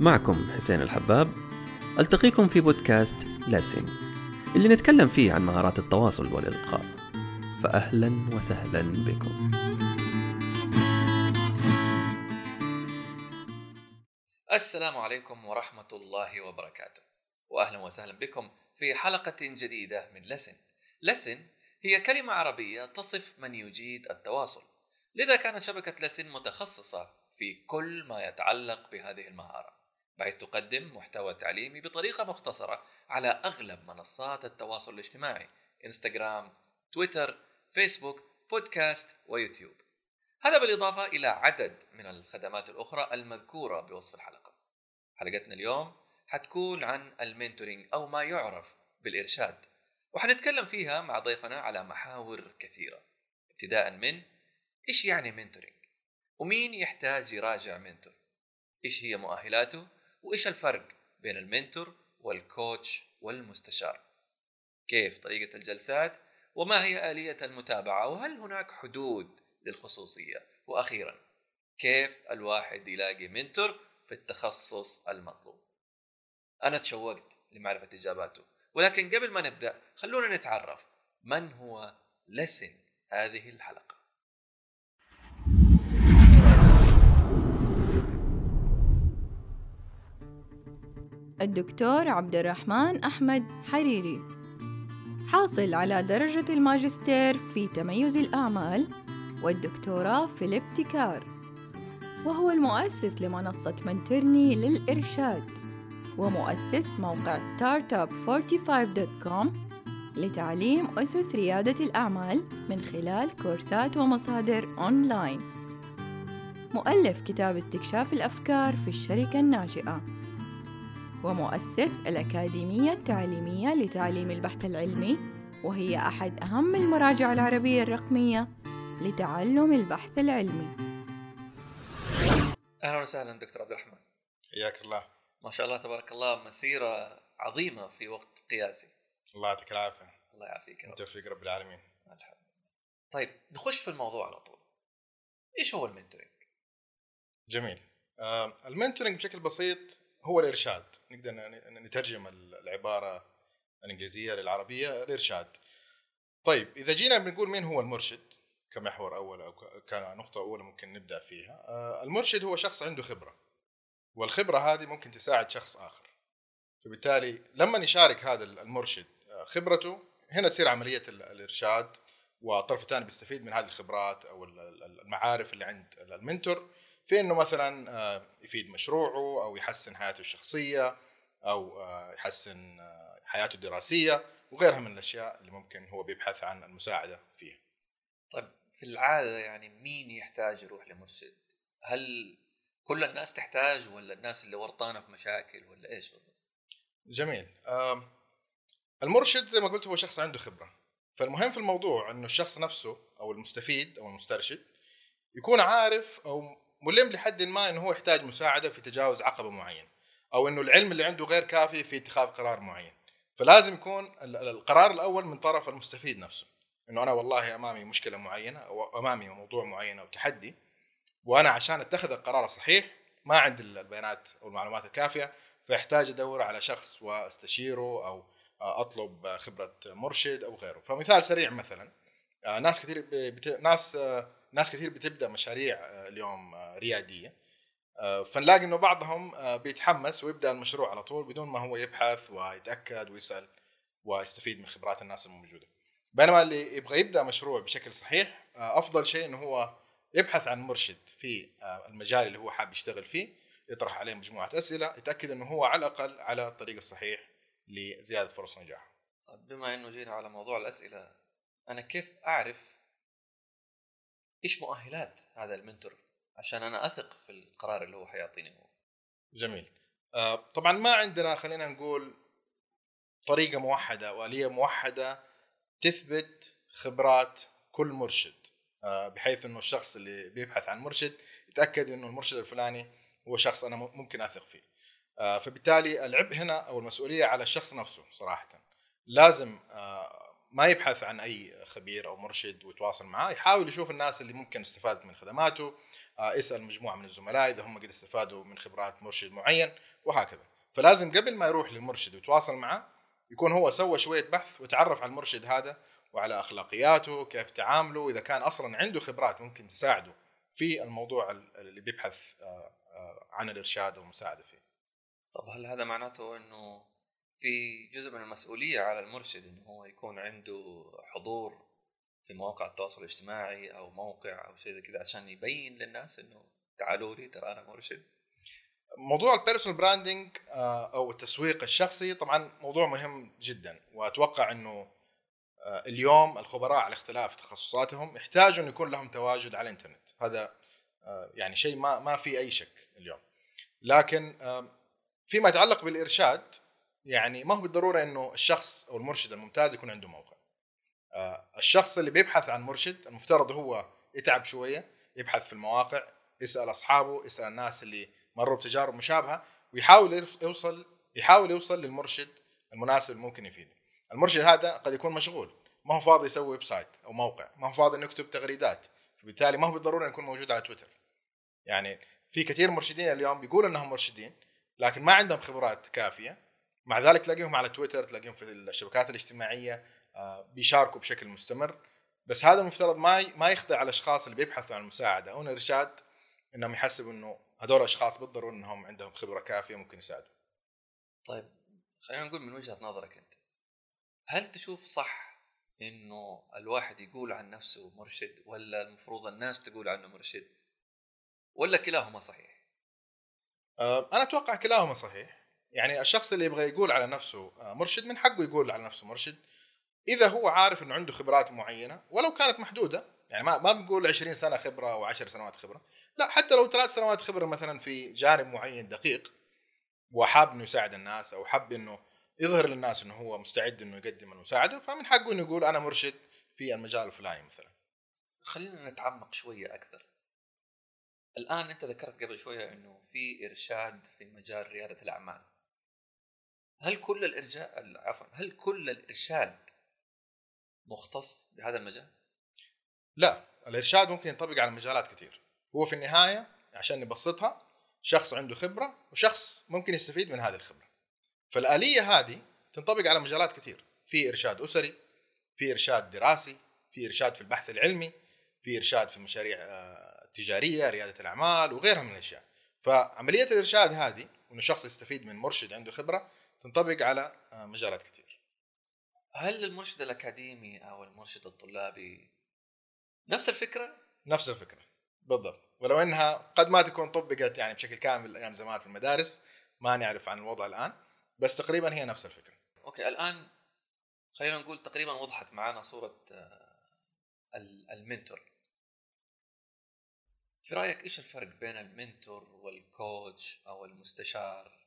معكم حسين الحباب ألتقيكم في بودكاست لاسن اللي نتكلم فيه عن مهارات التواصل والإلقاء. فأهلا وسهلا بكم. السلام عليكم ورحمة الله وبركاته وأهلا وسهلا بكم في حلقة جديدة من لسن لسن هي كلمة عربية تصف من يجيد التواصل لذا كانت شبكة لسن متخصصة في كل ما يتعلق بهذه المهارة. بحيث تقدم محتوى تعليمي بطريقة مختصرة على أغلب منصات التواصل الاجتماعي إنستغرام، تويتر، فيسبوك، بودكاست ويوتيوب. هذا بالإضافة إلى عدد من الخدمات الأخرى المذكورة بوصف الحلقة. حلقتنا اليوم حتكون عن ال mentoring أو ما يعرف بالإرشاد وحنتكلم فيها مع ضيفنا على محاور كثيرة ابتداء من إيش يعني mentoring؟ ومين يحتاج يراجع mentor؟ إيش هي مؤهلاته؟ وإيش الفرق بين ال mentor وال coach والمستشار؟ كيف طريقة الجلسات؟ وما هي آلية المتابعة؟ وهل هناك حدود للخصوصية؟ وأخيرا كيف الواحد يلاقي mentor في التخصص المطلوب؟ أنا تشوقت لمعرفة إجاباته. ولكن قبل ما نبدأ خلونا نتعرف من هو لسن هذه الحلقة. الدكتور عبد الرحمن أحمد حريري. حاصل على درجة الماجستير في تميز الأعمال والدكتوراه في الابتكار. وهو المؤسس لمنصة منترني للإرشاد. ومؤسس موقع Startup 45.com لتعليم أسس ريادة الأعمال من خلال كورسات ومصادر أونلاين. مؤلف كتاب استكشاف الأفكار في الشركة الناشئة ومؤسس الأكاديمية التعليمية لتعليم البحث العلمي وهي أحد أهم المراجع العربية الرقمية لتعلم البحث العلمي. أهلا وسهلا دكتور عبد الرحمن. حياك الله. ما شاء الله تبارك الله مسيرة عظيمة في وقت قياسي. الله يعطيك العافية. الله يعافيك يا رب. توفيق رب العالمين. الحمد لله. طيب نخش في الموضوع على طول. إيش هو ال mentoring؟ جميل. آه ال mentoring بشكل بسيط هو الإرشاد. نقدر نترجم العبارة الإنجليزية للعربية الإرشاد. طيب إذا جينا بنقول مين هو المرشد كمحور أول أو كنقطه أولى ممكن نبدأ فيها. آه المرشد هو شخص عنده خبرة والخبرة هذه ممكن تساعد شخص آخر. فبالتالي لما يشارك هذا المرشد آه، خبرته هنا تصير عملية ال- الإرشاد والطرف الثاني بيستفيد من هذه الخبرات أو ال- ال- المعارف اللي عند المنتور. في إنه مثلا آه، يفيد مشروعه أو يحسن حياته الشخصية أو آه، يحسن آه، حياته الدراسية وغيرها من الأشياء اللي ممكن هو بيبحث عن المساعدة فيها. طيب في العادة يعني مين يحتاج يروح لمرشد؟ هل كل الناس تحتاج ولا الناس اللي ورطانة في مشاكل ولا إيش بالضبط؟ جميل المرشد زي ما قلت هو شخص عنده خبرة فالمهم في الموضوع إنه الشخص نفسه أو المستفيد أو المسترشد يكون عارف أو ملم لحد ما إنه هو يحتاج مساعدة في تجاوز عقبة معينه أو إنه العلم اللي عنده غير كافي في اتخاذ قرار معين. فلازم يكون ال- ال- القرار الأول من طرف المستفيد نفسه. إنه أنا والله أمامي مشكلة معينة أو أمامي موضوع معين أو تحدي وأنا عشان أتخذ القرار الصحيح ما عندي البيانات أو المعلومات الكافية فيحتاج أدور على شخص وأستشيره أو أطلب خبرة مرشد أو غيره. فمثال سريع مثلا آه، ناس كثير بت... ناس آه، ناس كثير بتبدأ مشاريع آه، اليوم آه، ريادية. آه، فنلاقي إنه بعضهم بيتحمس ويبدأ المشروع على طول بدون ما هو يبحث ويتأكد ويسأل ويستفيد من خبرات الناس الموجودة. بينما اللي يبغى يبدأ مشروع بشكل صحيح أفضل شيء إنه هو يبحث عن مرشد في المجال اللي هو حاب يشتغل فيه يطرح عليه مجموعة أسئلة يتأكد إنه هو على الأقل على الطريق الصحيح لزيادة فرص نجاحه. طيب بما إنه جينا على موضوع الأسئلة أنا كيف أعرف إيش مؤهلات هذا المنتور عشان أنا أثق في القرار اللي هو حيعطيني هو؟ جميل. آه، طبعا ما عندنا خلينا نقول طريقة موحدة وآلية موحدة تثبت خبرات كل مرشد. آه، بحيث إنه الشخص اللي بيبحث عن مرشد يتأكد إنه المرشد الفلاني هو شخص أنا ممكن أثق فيه. آه، فبالتالي العبء هنا أو المسؤولية على الشخص نفسه صراحة. لازم ما يبحث عن أي خبير أو مرشد ويتواصل معاه يحاول يشوف الناس اللي ممكن استفادت من خدماته آه، اسال مجموعة من الزملاء إذا هم قد استفادوا من خبرات مرشد معين وهكذا. فلازم قبل ما يروح للمرشد ويتواصل معاه يكون هو سوى شوية بحث وتعرف على المرشد هذا وعلى أخلاقياته كيف تعامله اذا كان أصلا عنده خبرات ممكن تساعده في الموضوع اللي بيبحث آه، آه، عن الإرشاد والمساعدة فيه. طب هل هذا معناته إنه في جزء من المسؤولية على المرشد انه هو يكون عنده حضور في مواقع التواصل الاجتماعي أو موقع أو شيء زي كذا عشان يبين للناس إنه تعالوا لي ترى أنا مرشد. موضوع ال personal branding أو التسويق الشخصي طبعا موضوع مهم جدا وأتوقع إنه آه، اليوم الخبراء على اختلاف تخصصاتهم يحتاجوا إن يكون لهم تواجد على الإنترنت. هذا آه، يعني شيء ما ما في أي شك اليوم. لكن فيما يتعلق بالإرشاد يعني ما هو بالضرورة إنه الشخص أو المرشد الممتاز يكون عنده موقع. آه، الشخص اللي بيبحث عن مرشد المفترض هو يتعب شوية يبحث في المواقع يسأل أصحابه يسأل الناس اللي مروا بتجارب مشابهة ويحاول يوصل يحاول يوصل للمرشد المناسب اللي ممكن يفيده. المرشد هذا قد يكون مشغول ما هو فاضي يسوي website أو موقع ما هو فاضي إنه يكتب تغريدات فبالتالي ما هو بالضرورة يكون موجود على تويتر. يعني في كثير مرشدين اليوم بيقولوا إنهم مرشدين لكن ما عندهم خبرات كافية مع ذلك تلاقيهم على تويتر تلاقيهم في الشبكات الاجتماعية آه، بيشاركوا بشكل مستمر بس هذا المفترض ما ما يخدع الاشخاص اللي بيبحثوا عن المساعده أو الارشاد إنهم يحسبوا إنه هذول الاشخاص بالضروره إنهم عندهم خبرة كافية ممكن يساعدوا. طيب خلينا نقول من وجهة نظرك أنت هل تشوف صح إنه الواحد يقول عن نفسه مرشد ولا المفروض الناس تقول عنه مرشد ولا كلاهما صحيح؟ آه، أنا أتوقع كلاهما صحيح يعني الشخص اللي يبغى يقول على نفسه آه، مرشد من حقه يقول على نفسه مرشد. إذا هو عارف إنه عنده خبرات معينة ولو كانت محدودة يعني ما ما بنقول 20 سنة خبرة أو 10 سنوات خبرة لا حتى لو ثلاث سنوات خبرة مثلا في جانب معين دقيق وحاب إنه يساعد الناس أو حب إنه يظهر للناس إنه هو مستعد إنه يقدم المساعدة فمن حقه إنه يقول أنا مرشد في المجال الفلاني مثلا. خلينا نتعمق شوية أكثر. الآن أنت ذكرت قبل شوية إنه في إرشاد في مجال ريادة الأعمال. هل كل الإرجاء عفوا هل كل الإرشاد مختص بهذا المجال؟ لا الإرشاد ممكن ينطبق على مجالات كثير. هو في النهاية عشان نبسطها شخص عنده خبرة وشخص ممكن يستفيد من هذه الخبرة. فالآلية هذه تنطبق على مجالات كثير. في إرشاد أسري في إرشاد دراسي في إرشاد في البحث العلمي في إرشاد في المشاريع التجاريه آه، ريادة الأعمال وغيرها من الأشياء. فعملية الإرشاد هذه انه شخص يستفيد من مرشد عنده خبرة تنطبق على آه، مجالات كثير هل المرشد الأكاديمي أو المرشد الطلابي نفس الفكرة؟ نفس الفكرة بالضبط. ولو إنها قد ما تكون طبقت يعني بشكل كامل أيام زمان في المدارس ما نعرف عن الوضع الآن بس تقريبا هي نفس الفكرة. okay الآن خلينا نقول تقريبا وضحت معنا صورة آه، ال mentor. في رأيك إيش الفرق بين ال mentor وال coach أو المستشار؟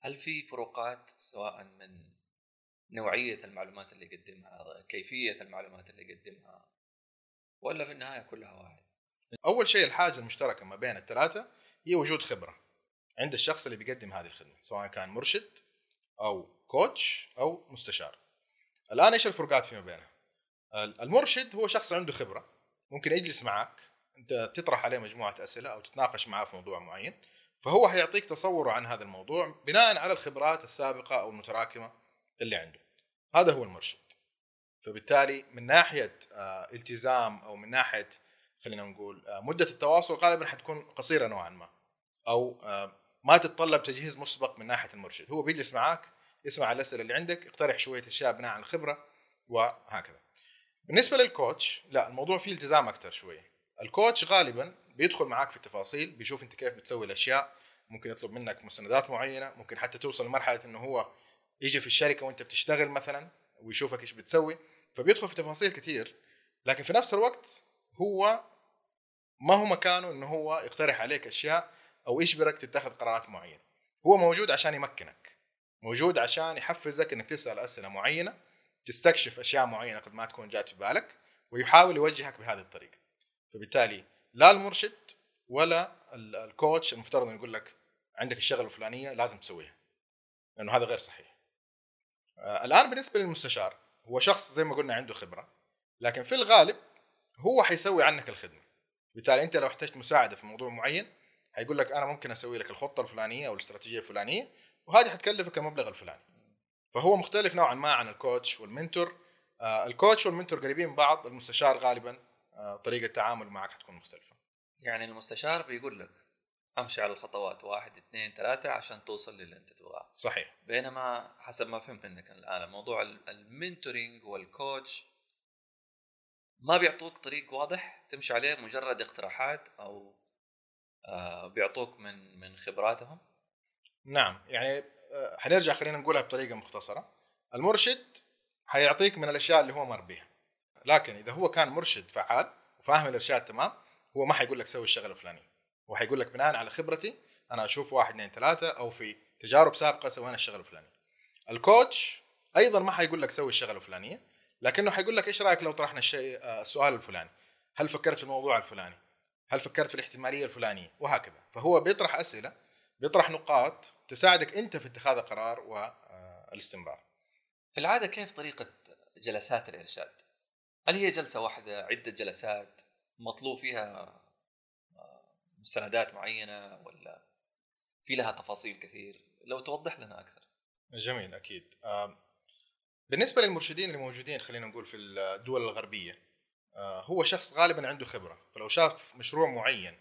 هل في فروقات سواء من نوعية المعلومات اللي يقدمها كيفية المعلومات اللي يقدمها ولا في النهاية كلها واحد؟ أول شيء الحاجة المشتركة ما بين الثلاثة هي وجود خبرة عند الشخص اللي بيقدم هذه الخدمة سواء كان مرشد أو كوتش أو مستشار. الآن إيش الفروقات فيما بينها؟ المرشد هو شخص عنده خبرة ممكن يجلس معك أنت تطرح عليه مجموعة أسئلة أو تتناقش معاه في موضوع معين فهو هيعطيك تصوره عن هذا الموضوع بناء على الخبرات السابقة أو المتراكمة اللي عنده. هذا هو المرشد. فبالتالي من ناحية آه، التزام أو من ناحية خلينا نقول آه، مدة التواصل غالبا حتكون قصيرة نوعا ما. أو آه، ما تتطلب تجهيز مسبق من ناحية المرشد. هو بيجلس معك يسمع الأسئلة اللي عندك يقترح شوية أشياء بناء على الخبرة وهكذا. بالنسبة للكوتش لا الموضوع فيه التزام أكثر شوية. الكوتش غالبا بيدخل معك في التفاصيل بيشوف أنت كيف بتسوي الأشياء ممكن يطلب منك مستندات معينة ممكن حتى توصل لمرحلة إنه هو يجي في الشركة وأنت بتشتغل مثلا ويشوفك إيش بتسوي فبيدخل في تفاصيل كثير لكن في نفس الوقت هو ما هو مكانه إنه هو يقترح عليك أشياء أو يجبرك تتخذ قرارات معينة. هو موجود عشان يمكنك موجود عشان يحفزك إنك تسأل أسئلة معينة تستكشف أشياء معينة قد ما تكون جات في بالك ويحاول يوجهك بهذه الطريقة. فبالتالي لا المرشد ولا الكوتش المفترض إنه يقول لك عندك الشغله الفلانية لازم تسويها لأنه هذا غير صحيح. آه، الآن بالنسبة للمستشار هو شخص زي ما قلنا عنده خبرة لكن في الغالب هو حيسوي عنك الخدمة. بالتالي أنت لو احتجت مساعدة في موضوع معين حيقول لك أنا ممكن أسوي لك الخطة الفلانية أو الاستراتيجية الفلانية وهذه حتكلفك المبلغ الفلاني. فهو مختلف نوعا ما عن الكوتش والمنتور. آه ال coach وال mentor قريبين من بعض المستشار غالبا طريقة تعامله معك حتكون مختلفة. يعني المستشار بيقول لك امشي على الخطوات واحد اثنين ثلاثة عشان توصل للي انت تبغاه. صحيح. بينما حسب ما فهمت منك الان موضوع ال mentoring وال coach ما بيعطوك طريق واضح تمشي عليه مجرد اقتراحات أو آه بيعطوك من من خبراتهم؟ نعم. يعني آه، حنرجع خلينا نقولها بطريقة مختصرة. المرشد حيعطيك من الأشياء اللي هو مر بها لكن إذا هو كان مرشد فعال وفاهم الإرشاد تمام هو ما حيقول لك سوي الشغله الفلانيه هو حيقول لك بناء على خبرتي أنا أشوف واحد اثنين ثلاثة أو في تجارب سابقة سوينا الشغله الفلانيه الكوتش أيضا ما حيقول لك سوي الشغله الفلانية لكنه حيقول لك إيش رأيك لو طرحنا الشيء آه، السؤال الفلاني؟ هل فكرت في الموضوع الفلاني؟ هل فكرت في الاحتمالية الفلانية؟ وهكذا. فهو بيطرح أسئلة بيطرح نقاط تساعدك أنت في اتخاذ قرار والاستمرار في العادة كيف طريقة جلسات الإرشاد؟ هل هي جلسة واحدة عدة جلسات مطلوب فيها آه، مستندات معينة ولا في لها تفاصيل كثير؟ لو توضح لنا أكثر. جميل أكيد. بالنسبة للمرشدين اللي موجودين خلينا نقول في الدول الغربية آه، هو شخص غالبا عنده خبرة. فلو شاف مشروع معين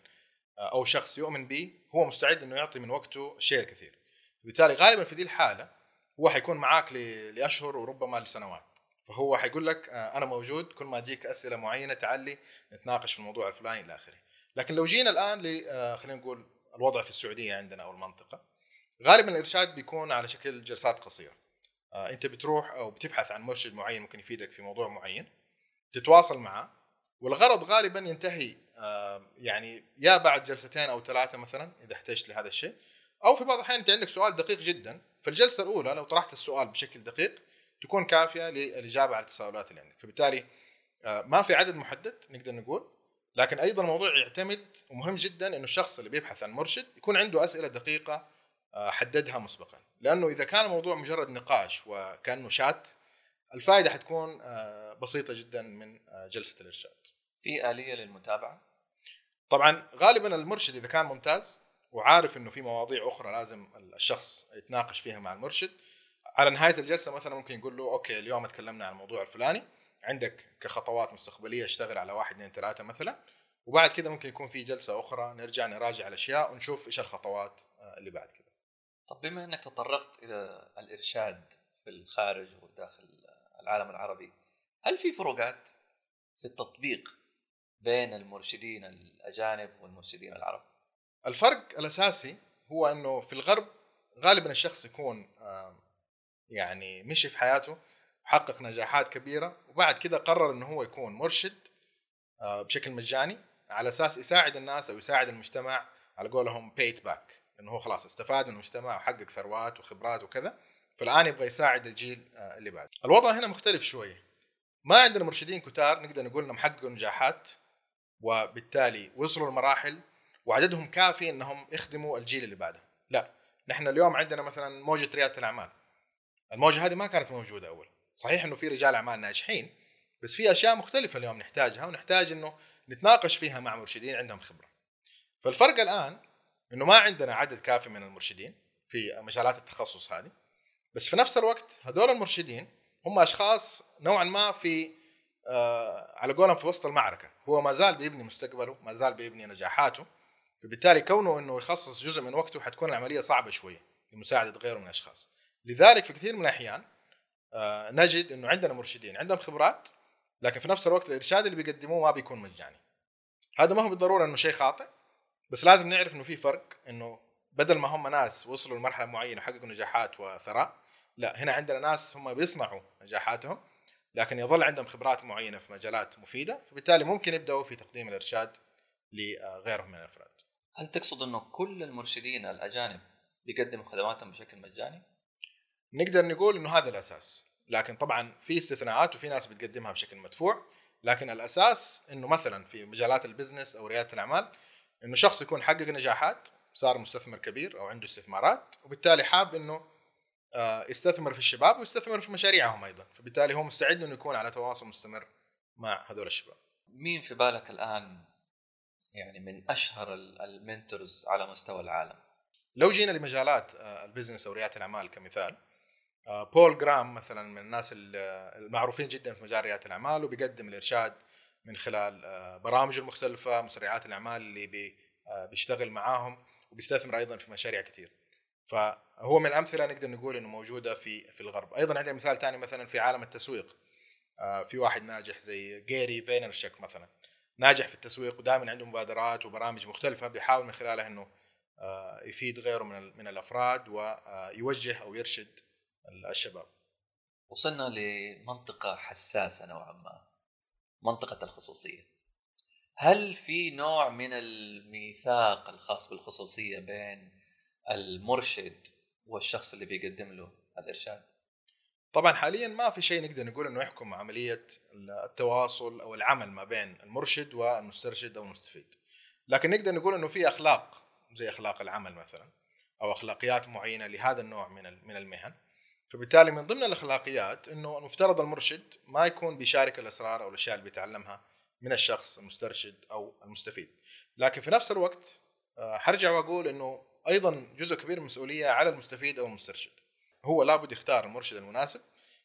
آه، أو شخص يؤمن به هو مستعد إنه يعطي من وقته شيء كثير. بالتالي غالبا في دي الحالة هو حيكون معاك لأشهر وربما لسنوات. فهو حيقول لك آه، أنا موجود كل ما تجيك أسئلة معينة تعلي نتناقش في الموضوع الفلاني إلى آخره. لكن لو جينا الآن ل خلينا نقول الوضع في السعودية عندنا أو المنطقة غالبا الإرشاد بيكون على شكل جلسات قصيرة. أنت بتروح أو بتبحث عن مرشد معين ممكن يفيدك في موضوع معين تتواصل معه والغرض غالبا ينتهي يعني يا بعد جلستين أو ثلاثة مثلا إذا احتجت لهذا الشيء أو في بعض الأحيان أنت عندك سؤال دقيق جدا في الجلسة الأولى لو طرحت السؤال بشكل دقيق تكون كافية للإجابة على التساؤلات اللي عندك. فبالتالي ما في عدد محدد نقدر نقول لكن أيضا الموضوع يعتمد ومهم جدا إنه الشخص اللي بيبحث عن مرشد يكون عنده أسئلة دقيقة حددها مسبقا. لأنه إذا كان الموضوع مجرد نقاش وكأنه شات الفائدة حتكون بسيطة جدا من جلسة الإرشاد. في آلية للمتابعة؟ طبعا غالبا المرشد إذا كان ممتاز وعارف إنه في مواضيع أخرى لازم الشخص يتناقش فيها مع المرشد على نهاية الجلسة مثلا ممكن يقول له أوكي اليوم تكلمنا عن الموضوع الفلاني عندك كخطوات مستقبلية اشتغل على واحد اثنين ثلاثة مثلا وبعد كده ممكن يكون في جلسة أخرى نرجع نراجع الأشياء ونشوف إيش الخطوات اللي بعد كده. طب بما إنك تطرقت إلى الإرشاد في الخارج وداخل العالم العربي هل في فروقات في التطبيق بين المرشدين الأجانب والمرشدين العرب؟ الفرق الأساسي هو إنه في الغرب غالبا الشخص يكون يعني مشي في حياته حقق نجاحات كبيرة وبعد كده قرر إنه هو يكون مرشد بشكل مجاني على أساس يساعد الناس أو يساعد المجتمع على قولهم بيت باك إنه هو خلاص استفاد من المجتمع وحقق ثروات وخبرات وكذا فالآن يبغى يساعد الجيل اللي بعده. الوضع هنا مختلف شوية ما عندنا مرشدين كتار نقدر نقول إنهم حققوا نجاحات وبالتالي وصلوا لمراحل وعددهم كافي إنهم يخدموا الجيل اللي بعده. لا نحن اليوم عندنا مثلا موجة ريادة الأعمال. الموجة هذه ما كانت موجودة أول. صحيح إنه في رجال أعمال ناجحين بس في أشياء مختلفة اليوم نحتاجها ونحتاج إنه نتناقش فيها مع مرشدين عندهم خبرة. فالفرق الآن إنه ما عندنا عدد كافي من المرشدين في مجالات التخصص هذه بس في نفس الوقت هذول المرشدين هم أشخاص نوعا ما في آه على قولهم في وسط المعركة. هو ما زال بيبني مستقبله ما زال بيبني نجاحاته فبالتالي كونه إنه يخصص جزء من وقته حتكون العملية صعبة شوية لمساعدة غيره من الأشخاص. لذلك في كثير من الأحيان آه نجد إنه عندنا مرشدين عندهم خبرات لكن في نفس الوقت الإرشاد اللي بيقدموه ما بيكون مجاني هذا ما هو بالضرورة إنه شيء خاطئ بس لازم نعرف إنه في فرق إنه بدل ما هم ناس وصلوا لمرحلة معينة وحققوا نجاحات وثراء لا هنا عندنا ناس هم بيصنعوا نجاحاتهم لكن يظل عندهم خبرات معينة في مجالات مفيدة فبالتالي ممكن يبدأوا في تقديم الإرشاد لغيرهم من الأفراد. هل تقصد إنه كل المرشدين الأجانب بيقدموا خدماتهم بشكل مجاني؟ نقدر نقول إنه هذا الأساس، لكن طبعا في استثناءات وفي ناس بتقدمها بشكل مدفوع، لكن الأساس إنه مثلا في مجالات ال business أو ريادة الأعمال إنه شخص يكون حقق نجاحات صار مستثمر كبير أو عنده استثمارات وبالتالي حاب إنه آه، يستثمر في الشباب ويستثمر في مشاريعهم أيضا. فبالتالي هو مستعد إنه يكون على تواصل مستمر مع هذول الشباب. مين في بالك الآن يعني من أشهر ال- mentors على مستوى العالم؟ لو جينا لمجالات آه، ال business أو ريادة الأعمال كمثال بول جراهام مثلا من الناس ال- المعروفين جدا في مجال رياده الأعمال وبيقدم الإرشاد من خلال آه، برامجه المختلفه مسرعات الأعمال اللي آه، بيشتغل معاهم وبيستثمر أيضا في مشاريع كثير فهو من الأمثلة نقدر نقول إنه موجودة في في الغرب. أيضا عندنا مثال ثاني مثلا في عالم التسويق. آه، في واحد ناجح زي جاري فاينرتشك مثلا. ناجح في التسويق ودائما عنده مبادرات وبرامج مختلفة بيحاول من خلالها إنه آه، يفيد غيره من من الأفراد ويوجه أو يرشد الشباب. وصلنا لمنطقة حساسة نوعا ما منطقة الخصوصية. هل في نوع من الميثاق الخاص بالخصوصية بين المرشد والشخص اللي بيقدم له الإرشاد؟ طبعا حاليا ما في شيء نقدر نقول إنه يحكم عملية التواصل أو العمل ما بين المرشد والمسترشد أو المستفيد. لكن نقدر نقول إنه في أخلاق زي أخلاق العمل مثلا أو أخلاقيات معينة لهذا النوع من من المهن. فبالتالي من ضمن الأخلاقيات إنه المفترض المرشد ما يكون بيشارك الأسرار أو الأشياء اللي بيتعلمها من الشخص المسترشد أو المستفيد. لكن في نفس الوقت آه، حرجع وأقول إنه أيضا جزء كبير من المسؤولية على المستفيد أو المسترشد. هو لابد يختار المرشد المناسب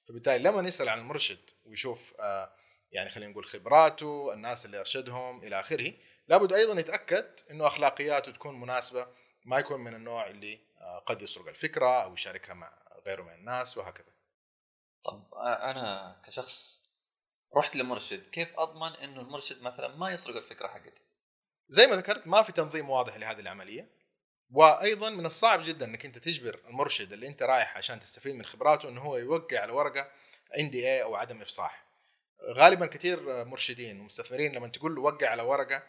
فبالتالي لما يسأل عن المرشد ويشوف آه، يعني خلينا نقول خبراته الناس اللي أرشدهم إلى آخره لابد أيضا يتأكد إنه أخلاقياته تكون مناسبة ما يكون من النوع اللي آه، قد يسرق الفكرة أو يشاركها مع غيره من الناس وهكذا. طب أنا كشخص رحت لمرشد كيف أضمن إنه المرشد مثلا ما يسرق الفكرة حقتي؟ زي ما ذكرت ما في تنظيم واضح لهذه العملية وأيضا من الصعب جدا إنك أنت تجبر المرشد اللي أنت رايح عشان تستفيد من خبراته إنه هو يوقع على ورقة ان دي اي أو عدم إفصاح. غالبا كثير مرشدين ومستثمرين لما تقول له وقع على ورقة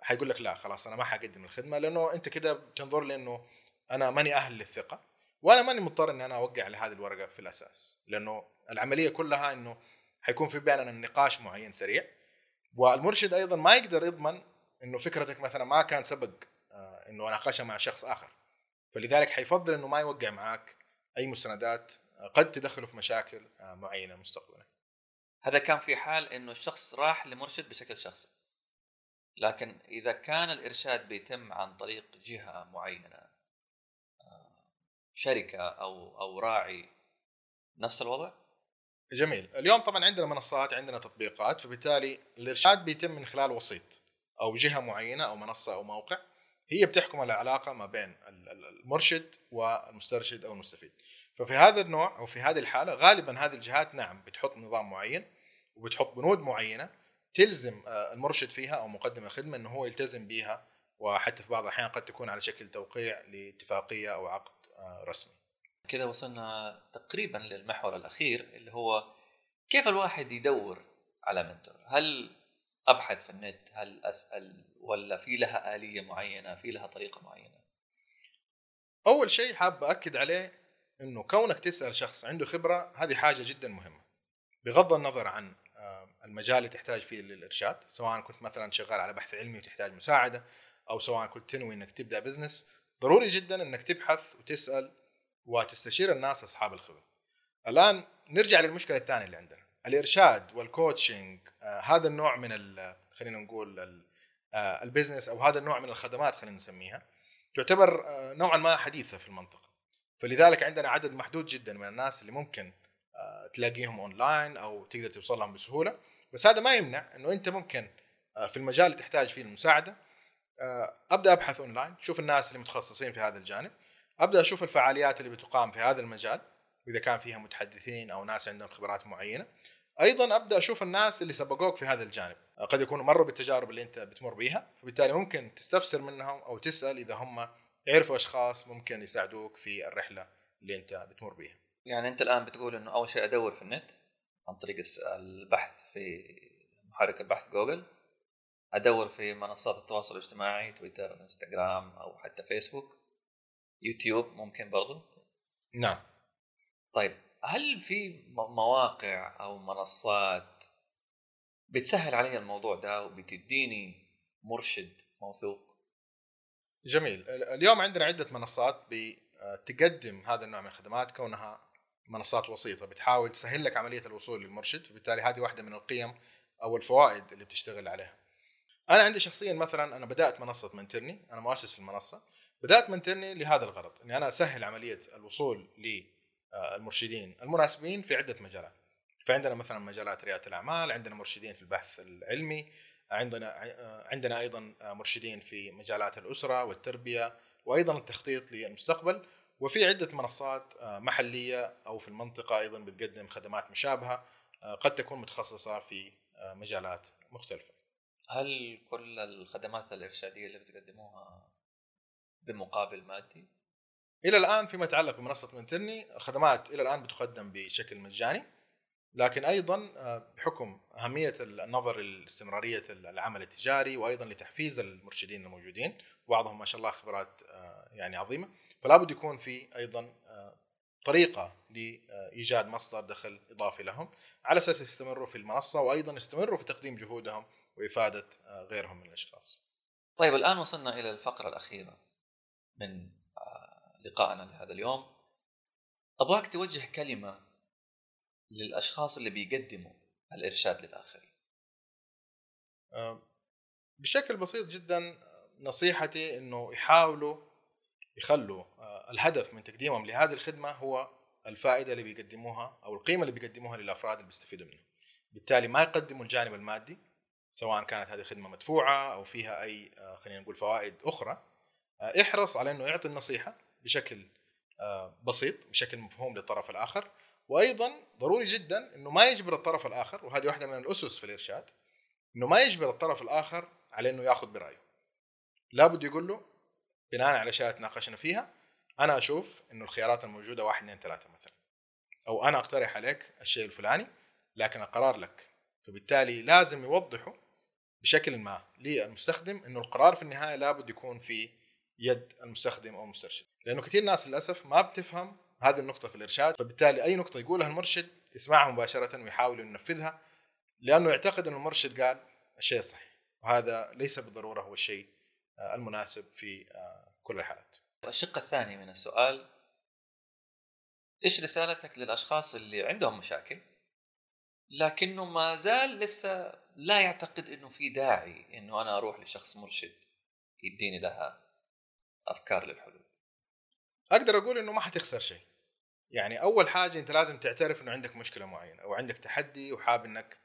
حيقول لك لا خلاص أنا ما حقدم الخدمة لأنه أنت كده بتنظر لي إنه أنا ماني أهل للثقة. وأنا ماني مضطر إني أنا أوقع على هذه الورقة في الأساس لأنه العملية كلها إنه حيكون في بيننا نقاش معين سريع. والمرشد أيضا ما يقدر يضمن إنه فكرتك مثلا ما كان سبق آه، إنه أناقشها مع شخص آخر. فلذلك حيفضل إنه ما يوقع معك أي مستندات آه، قد تدخله في مشاكل آه، معينة مستقبلا. هذا كان في حال إنه الشخص راح لمرشد بشكل شخصي. لكن إذا كان الإرشاد بيتم عن طريق جهة معينة آه، شركة أو أو راعي نفس الوضع؟ جميل. اليوم طبعا عندنا منصات عندنا تطبيقات فبالتالي الإرشاد بيتم من خلال وسيط أو جهة معينة أو منصة أو موقع هي بتحكم العلاقة ما بين ال- ال- المرشد والمسترشد أو المستفيد. ففي هذا النوع أو في هذه الحالة غالبا هذه الجهات نعم بتحط نظام معين وبتحط بنود معينة تلزم آه، المرشد فيها أو مقدم الخدمة إنه هو يلتزم بها وحتى في بعض الأحيان قد تكون على شكل توقيع لاتفاقية أو عقد آه، رسمي. كذا وصلنا تقريبا للمحور الأخير اللي هو كيف الواحد يدور على منتور؟ هل أبحث في النت؟ هل أسأل؟ ولا في لها آلية معينة؟ في لها طريقة معينة؟ أول شيء حاب أكد عليه إنه كونك تسأل شخص عنده خبرة هذه حاجة جدا مهمة. بغض النظر عن آه، المجال اللي تحتاج فيه للإرشاد سواء كنت مثلا شغال على بحث علمي وتحتاج مساعدة أو سواء كنت تنوي إنك تبدأ بزنس ضروري جدا إنك تبحث وتسأل وتستشير الناس أصحاب الخبرة. الآن نرجع للمشكلة الثانية اللي عندنا الإرشاد وال coaching آه، هذا النوع من خلينا نقول آه، ال business أو هذا النوع من الخدمات خلينا نسميها تعتبر آه، نوعا ما حديثة في المنطقة. فلذلك عندنا عدد محدود جدا من الناس اللي ممكن آه، تلاقيهم اونلاين أو تقدر توصل لهم بسهولة. بس هذا ما يمنع إنه أنت ممكن آه، في المجال اللي تحتاج فيه المساعدة أبدأ أبحث أونلاين شوف الناس اللي متخصصين في هذا الجانب. أبدأ أشوف الفعاليات اللي بتقام في هذا المجال واذا كان فيها متحدثين أو ناس عندهم خبرات معينة. أيضا أبدأ أشوف الناس اللي سبقوك في هذا الجانب. آه، قد يكونوا مروا بالتجارب اللي أنت بتمر بيها فبالتالي ممكن تستفسر منهم أو تسأل إذا هم يعرفوا أشخاص ممكن يساعدوك في الرحلة اللي أنت بتمر بيها. يعني أنت الآن بتقول إنه أول شيء أدور في النت عن طريق البحث في محرك البحث جوجل أدور في منصات التواصل الاجتماعي تويتر إنستغرام أو حتى فيسبوك. يوتيوب ممكن برضو. نعم. طيب هل في مواقع أو منصات بتسهل علي الموضوع ده وبتديني مرشد موثوق؟ جميل. ال- اليوم عندنا عدة منصات آه، تقدم هذا النوع من الخدمات كونها منصات وسيطة. بتحاول تسهل لك عملية الوصول للمرشد وبالتالي هذه واحدة من القيم أو الفوائد اللي بتشتغل عليها. أنا عندي شخصيا مثلا أنا بدأت منصة منترني أنا مؤسس المنصة بدأت منترني لهذا الغرض إني أنا أسهل عملية الوصول للمرشدين المناسبين في عدة مجالات. فعندنا مثلا مجالات ريادة الأعمال، عندنا مرشدين في البحث العلمي، عندنا عندنا أيضا مرشدين في مجالات الأسرة والتربية وأيضا التخطيط للمستقبل وفي عدة منصات محلية أو في المنطقة أيضا بتقدم خدمات مشابهة قد تكون متخصصة في مجالات مختلفة. هل كل الخدمات الإرشادية اللي بتقدموها بمقابل مادي؟ إلى الآن فيما يتعلق بمنصة منترني الخدمات إلى الآن بتقدم بشكل مجاني لكن أيضا آه، بحكم أهمية النظر لاستمرارية العمل التجاري وأيضا لتحفيز المرشدين الموجودين بعضهم ما شاء الله خبرات آه، يعني عظيمة فلا بد يكون في أيضا آه، طريقة لإيجاد مصدر دخل إضافي لهم على أساس يستمروا في المنصة وأيضا يستمروا في تقديم جهودهم وإفادة غيرهم من الأشخاص. طيب الآن وصلنا إلى الفقرة الأخيرة من لقائنا لهذا اليوم. أبغاك توجه كلمة للأشخاص اللي بيقدموا الإرشاد للآخرين بشكل بسيط جدا نصيحتي إنه يحاولوا يخلوا آه، الهدف من تقديمهم لهذه الخدمة هو الفائدة اللي بيقدموها أو القيمة اللي بيقدموها للأفراد اللي بيستفيدوا منها بالتالي ما يقدموا الجانب المادي سواء كانت هذه خدمة مدفوعة أو فيها أي آه، خلينا نقول فوائد أخرى آه، احرص على إنه يعطي النصيحة بشكل بسيط بشكل مفهوم للطرف الآخر. وأيضا ضروري جدا إنه ما يجبر الطرف الآخر وهذه واحدة من الأسس في الإرشاد إنه ما يجبر الطرف الآخر على إنه يأخذ برأيه. لابد يقول له بناء على أشياء تناقشنا فيها أنا أشوف إنه الخيارات الموجودة واحد اثنين ثلاثة مثلا. أو أنا أقترح عليك الشيء الفلاني لكن القرار لك. فبالتالي لازم يوضحوا بشكل ما للمستخدم إنه القرار في النهاية لابد يكون في يد المستخدم أو المسترشد. لأنه كثير ناس للأسف ما بتفهم هذه النقطة في الإرشاد فبالتالي أي نقطة يقولها المرشد يسمعها مباشرة ويحاول ينفذها لأنه يعتقد أن المرشد قال الشيء الصحيح وهذا ليس بالضرورة هو الشيء المناسب في كل الحالات. الشق الثاني من السؤال إيش رسالتك للأشخاص اللي عندهم مشاكل؟ لكنه ما زال لسه لا يعتقد إنه في داعي إنه أنا أروح لشخص مرشد يديني لها أفكار للحلول. أقدر أقول إنه ما حتخسر شيء. يعني أول حاجة أنت لازم تعترف إنه عندك مشكلة معينة أو عندك تحدي وحاب إنك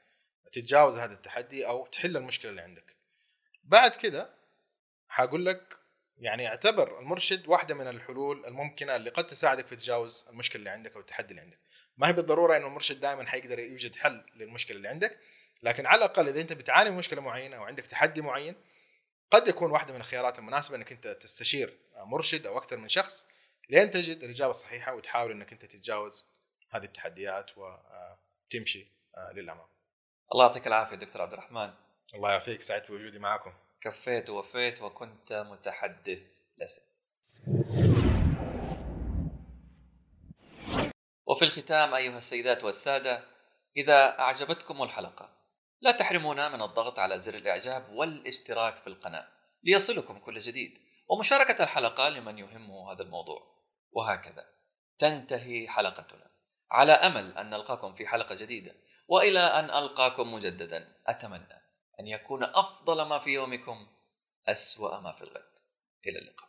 تتجاوز هذا التحدي أو تحل المشكلة اللي عندك. بعد كده حاقول لك يعني اعتبر المرشد واحدة من الحلول الممكنة اللي قد تساعدك في تجاوز المشكلة اللي عندك أو التحدي اللي عندك. ما هي بالضرورة إنه المرشد دائما حيقدر يوجد حل للمشكلة اللي عندك لكن على الأقل إذا أنت بتعاني من مشكلة معينة أو عندك تحدي معين قد يكون واحدة من الخيارات المناسبة إنك أنت تستشير مرشد أو أكثر من شخص لين تجد الإجابة الصحيحة وتحاول إنك أنت تتجاوز هذه التحديات وتمشي آه، للأمام. الله يعطيك العافية دكتور عبد الرحمن. الله يعافيك سعدت بوجودي معكم. كفيت ووفيت وكنت متحدث لسن. وفي الختام أيها السيدات والسادة إذا أعجبتكم الحلقة لا تحرمونا من الضغط على زر الإعجاب والاشتراك في القناة ليصلكم كل جديد ومشاركة الحلقة لمن يهمه هذا الموضوع. وهكذا تنتهي حلقتنا. على أمل أن نلقاكم في حلقة جديدة وإلى أن ألقاكم مجددا أتمنى أن يكون أفضل ما في يومكم أسوأ ما في الغد. إلى اللقاء.